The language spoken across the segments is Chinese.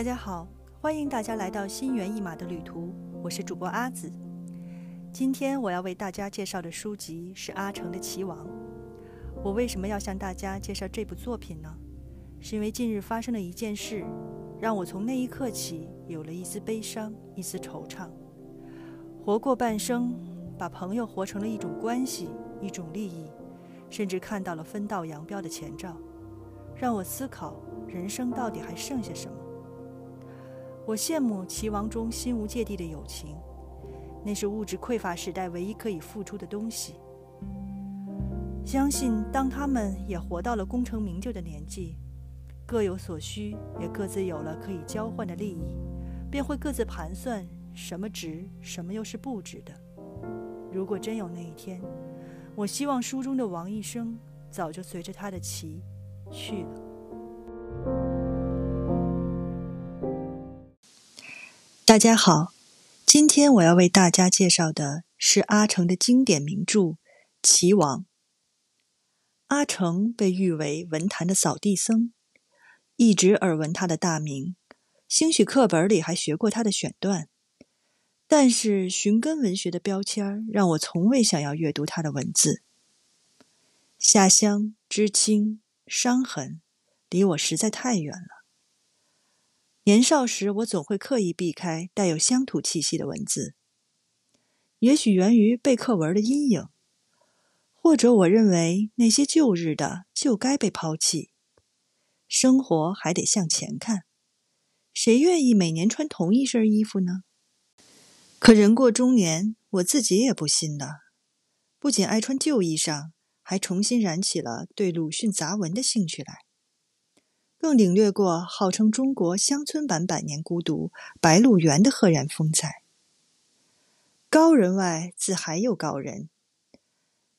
大家好，欢迎大家来到心猿意马的旅途，我是主播阿紫。今天我要为大家介绍的书籍是阿城的《棋王》。我为什么要向大家介绍这部作品呢？是因为近日发生了一件事，让我从那一刻起有了一丝悲伤，一丝惆怅。活过半生，把朋友活成了一种关系，一种利益，甚至看到了分道扬镳的前兆，让我思考人生到底还剩下什么。我羡慕齐王中心无芥蒂的友情，那是物质匮乏时代唯一可以付出的东西。相信当他们也活到了功成名就的年纪，各有所需，也各自有了可以交换的利益，便会各自盘算什么值，什么又是不值的。如果真有那一天，我希望书中的王一生早就随着他的棋去了。大家好，今天我要为大家介绍的是阿城的经典名著《棋王》。阿城被誉为文坛的扫地僧，一直耳闻他的大名，兴许课本里还学过他的选段，但是寻根文学的标签让我从未想要阅读他的文字。下乡、知青、伤痕，离我实在太远了。年少时，我总会刻意避开带有乡土气息的文字，也许源于背课文的阴影，或者我认为那些旧日的就该被抛弃，生活还得向前看，谁愿意每年穿同一身衣服呢？可人过中年，我自己也不信了，不仅爱穿旧衣裳，还重新燃起了对鲁迅杂文的兴趣来。更领略过号称中国乡村版《百年孤独》《白鹿原》的赫然风采。高人外自还有高人。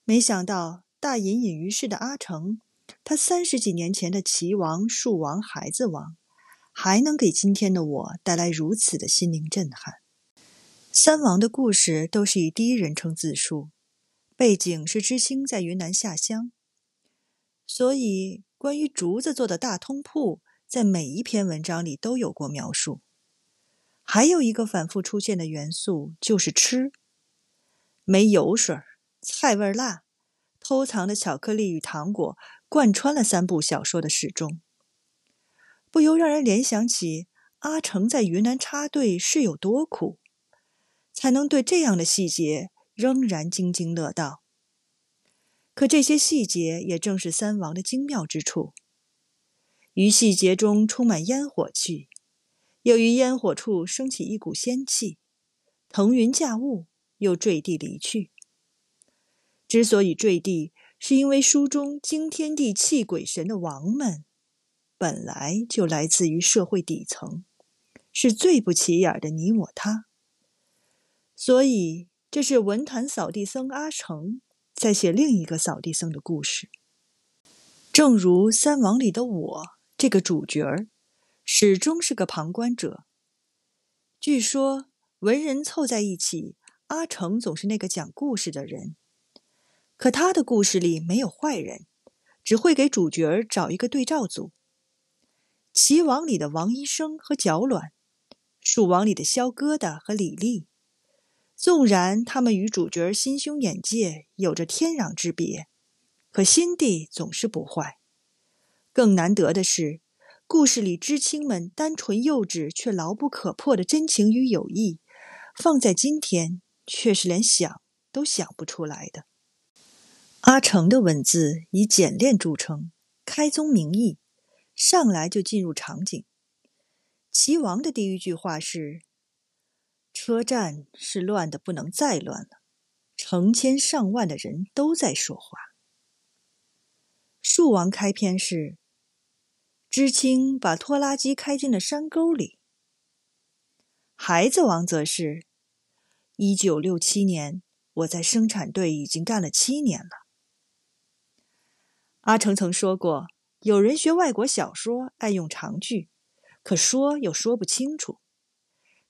没想到大隐隐于市的阿城，他三十几年前的齐王、树王、孩子王，还能给今天的我带来如此的心灵震撼。三王的故事都是以第一人称自述，背景是知青在云南下乡，所以。关于竹子做的大通铺，在每一篇文章里都有过描述。还有一个反复出现的元素就是吃，没油水菜味辣，偷藏的巧克力与糖果贯穿了三部小说的始终，不由让人联想起阿成在云南插队是有多苦，才能对这样的细节仍然津津乐道。可这些细节也正是三王的精妙之处，于细节中充满烟火气，又于烟火处升起一股仙气，腾云驾雾，又坠地离去。之所以坠地，是因为书中惊天地泣鬼神的王们，本来就来自于社会底层，是最不起眼的你我他。所以，这是文坛扫地僧阿成。在写另一个扫地僧的故事，正如《三王》里的我这个主角儿，始终是个旁观者。据说文人凑在一起，阿成总是那个讲故事的人。可他的故事里没有坏人，只会给主角儿找一个对照组。《齐王》里的王医生和脚卵，《蜀王》里的萧疙瘩和李丽。纵然他们与主角心胸眼界有着天壤之别，可心地总是不坏。更难得的是，故事里知青们单纯幼稚却牢不可破的真情与友谊，放在今天却是连想都想不出来的。阿成的文字以简练著称，开宗明义，上来就进入场景。齐王的第一句话是。车站是乱的不能再乱了，成千上万的人都在说话。树王开篇是：知青把拖拉机开进了山沟里。孩子王则是：一九六七年，我在生产队已经干了七年了。阿成曾说过，有人学外国小说爱用长句，可说又说不清楚。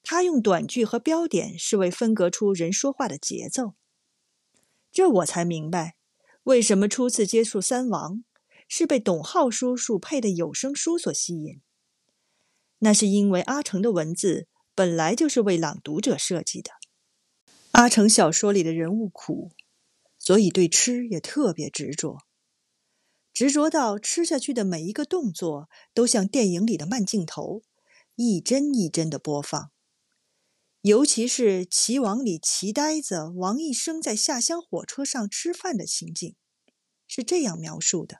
他用短句和标点是为分隔出人说话的节奏，这我才明白为什么初次接触三王是被董浩叔叔配的有声书所吸引。那是因为阿成的文字本来就是为朗读者设计的。阿成小说里的人物苦，所以对吃也特别执着，执着到吃下去的每一个动作都像电影里的慢镜头，一帧一帧的播放。尤其是《齐王》里齐呆子王一生在下乡火车上吃饭的情景，是这样描述的。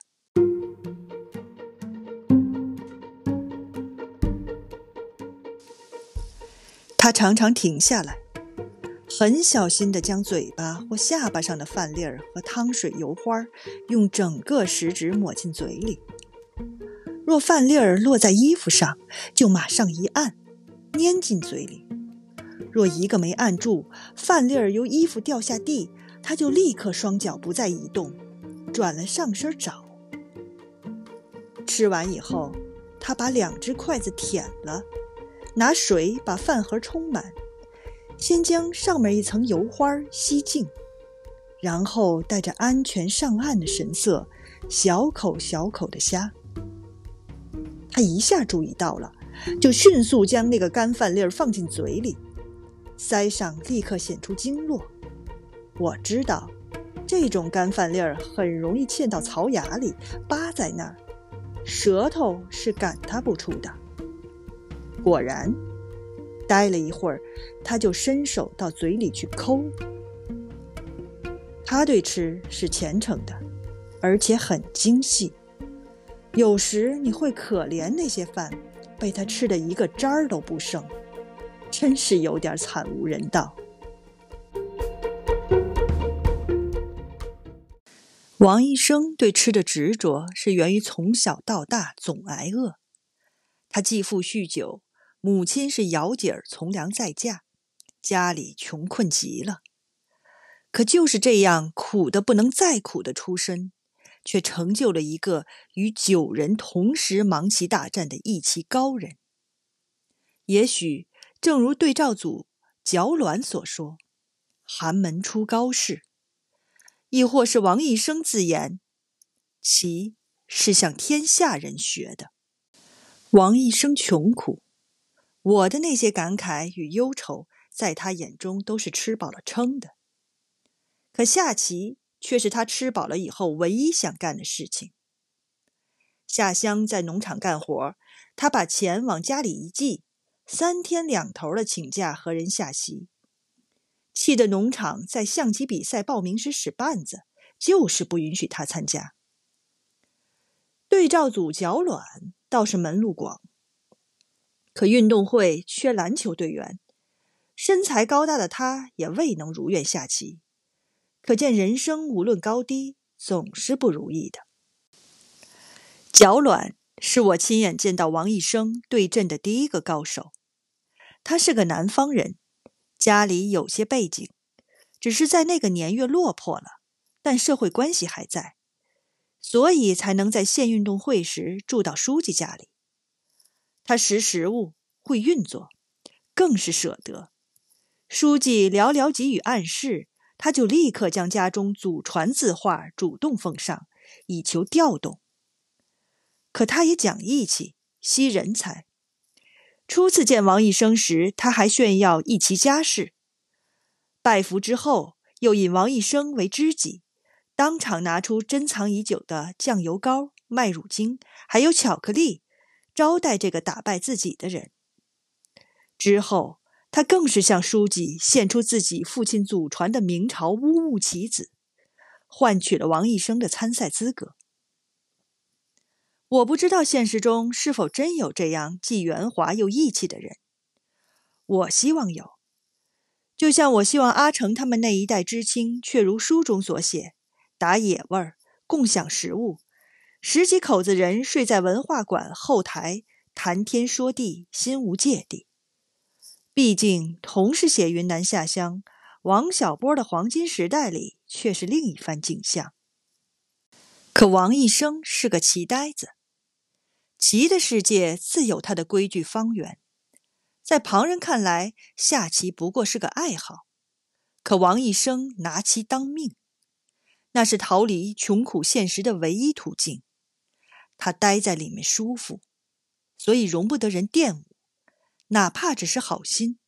他常常停下来，很小心地将嘴巴或下巴上的饭粒儿和汤水、油花儿用整个食指抹进嘴里。若饭粒儿落在衣服上，就马上一按，粘进嘴里；若一个没按住，饭粒儿由衣服掉下地，他就立刻双脚不再移动，转了上身找。吃完以后，他把两只筷子舔了。拿水把饭盒充满，先将上面一层油花吸净，然后带着安全上岸的神色，小口小口的呷。他一下注意到了，就迅速将那个干饭粒儿放进嘴里，腮上立刻显出经络。我知道，这种干饭粒儿很容易嵌到槽牙里，扒在那儿，舌头是赶它不出的。果然，待了一会儿，他就伸手到嘴里去抠。他对吃是虔诚的，而且很精细。有时你会可怜那些饭被他吃的一个渣儿都不剩，真是有点惨无人道。王医生对吃的执着是源于从小到大总挨饿，他继父酗酒。母亲是姚姐儿从良再嫁，家里穷困极了。可就是这样苦的不能再苦的出身，却成就了一个与九人同时芒旗大战的义气高人。也许正如对照组脚卵所说：“寒门出高士。”亦或是王一生自言：“其是向天下人学的。”王一生穷苦。我的那些感慨与忧愁，在他眼中都是吃饱了撑的。可下棋却是他吃饱了以后唯一想干的事情。下乡在农场干活，他把钱往家里一寄，三天两头的请假和人下棋，气得农场在象棋比赛报名时使绊子，就是不允许他参加。对照组脚卵倒是门路广。可运动会缺篮球队员，身材高大的他也未能如愿下棋。可见人生无论高低，总是不如意的。脚卵是我亲眼见到王一生对阵的第一个高手。他是个南方人，家里有些背景，只是在那个年月落魄了，但社会关系还在，所以才能在县运动会时住到书记家里。他识时务，会运作，更是舍得。书记寥寥几语暗示，他就立刻将家中祖传字画主动奉上，以求调动。可他也讲义气，惜人才。初次见王一生时，他还炫耀一其家世。拜服之后，又引王一生为知己，当场拿出珍藏已久的酱油膏、麦乳精，还有巧克力。招待这个打败自己的人之后，他更是向书记献出自己父亲祖传的明朝乌木棋子，换取了王一生的参赛资格。我不知道现实中是否真有这样既圆滑又义气的人，我希望有。就像我希望阿成他们那一代知青，却如书中所写，打野味儿，共享食物。十几口子人睡在文化馆后台，谈天说地，心无芥蒂。毕竟同是写云南下乡，王小波的黄金时代里却是另一番景象。可王一生是个棋呆子，棋的世界自有它的规矩方圆，在旁人看来，下棋不过是个爱好，可王一生拿棋当命，那是逃离穷苦现实的唯一途径。他待在里面舒服，所以容不得人玷污。哪怕只是好心。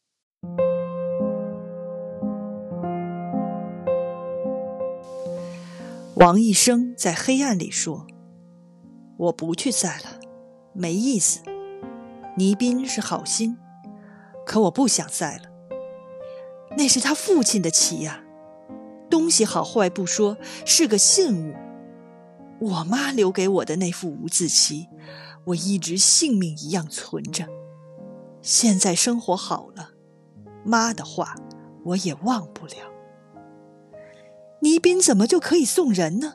王一生在黑暗里说：“我不去赛了，没意思。倪斌是好心，可我不想赛了。那是他父亲的棋呀，东西好坏不说，是个信物。我妈留给我的那副五子棋，我一直性命一样存着。现在生活好了，妈的话我也忘不了。”倪斌怎么就可以送人呢？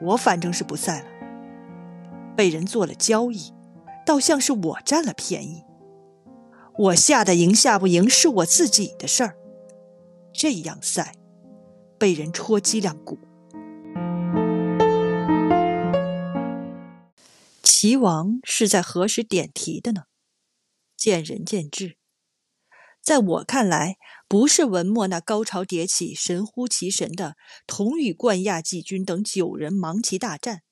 我反正是不赛了。被人做了交易，倒像是我占了便宜。我下的赢下不赢是我自己的事儿。这样赛，被人戳脊梁骨。齐王是在何时点题的呢？见仁见智。在我看来，不是文末那高潮迭起、神乎其神的同与冠亚季军等九人芒棋大战，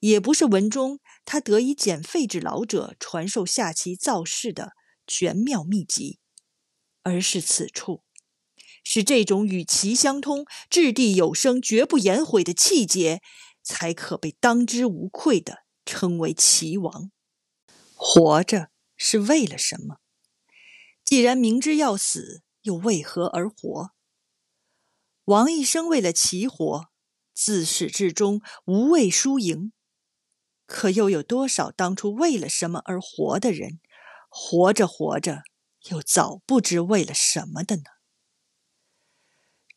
也不是文中他得以减废纸老者传授下棋造势的玄妙秘籍，而是此处，是这种与棋相通、掷地有声、绝不言悔的气节，才可被当之无愧的称为棋王。活着是为了什么？既然明知要死，又为何而活？王一生为了齐活，自始至终无畏输赢。可又有多少当初为了什么而活的人，活着活着又早不知为了什么的呢？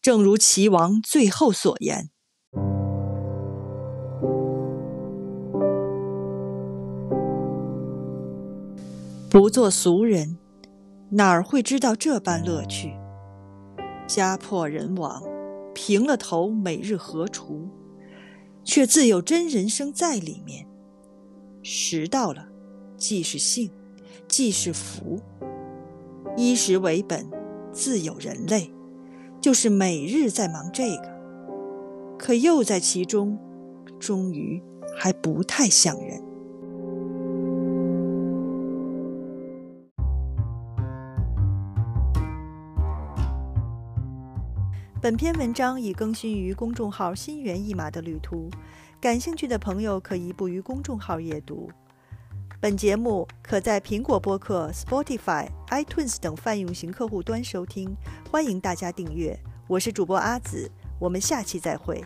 正如齐王最后所言：“不做俗人。”哪儿会知道这般乐趣？家破人亡，平了头，每日何除？却自有真人生在里面。时到了，既是幸，既是福。衣食为本，自有人类，就是每日在忙这个，可又在其中，终于还不太像人。本篇文章已更新于公众号“心猿意马的旅途”，感兴趣的朋友可移步于公众号阅读。本节目可在苹果播客、Spotify、iTunes 等泛用型客户端收听，欢迎大家订阅。我是主播阿紫，我们下期再会。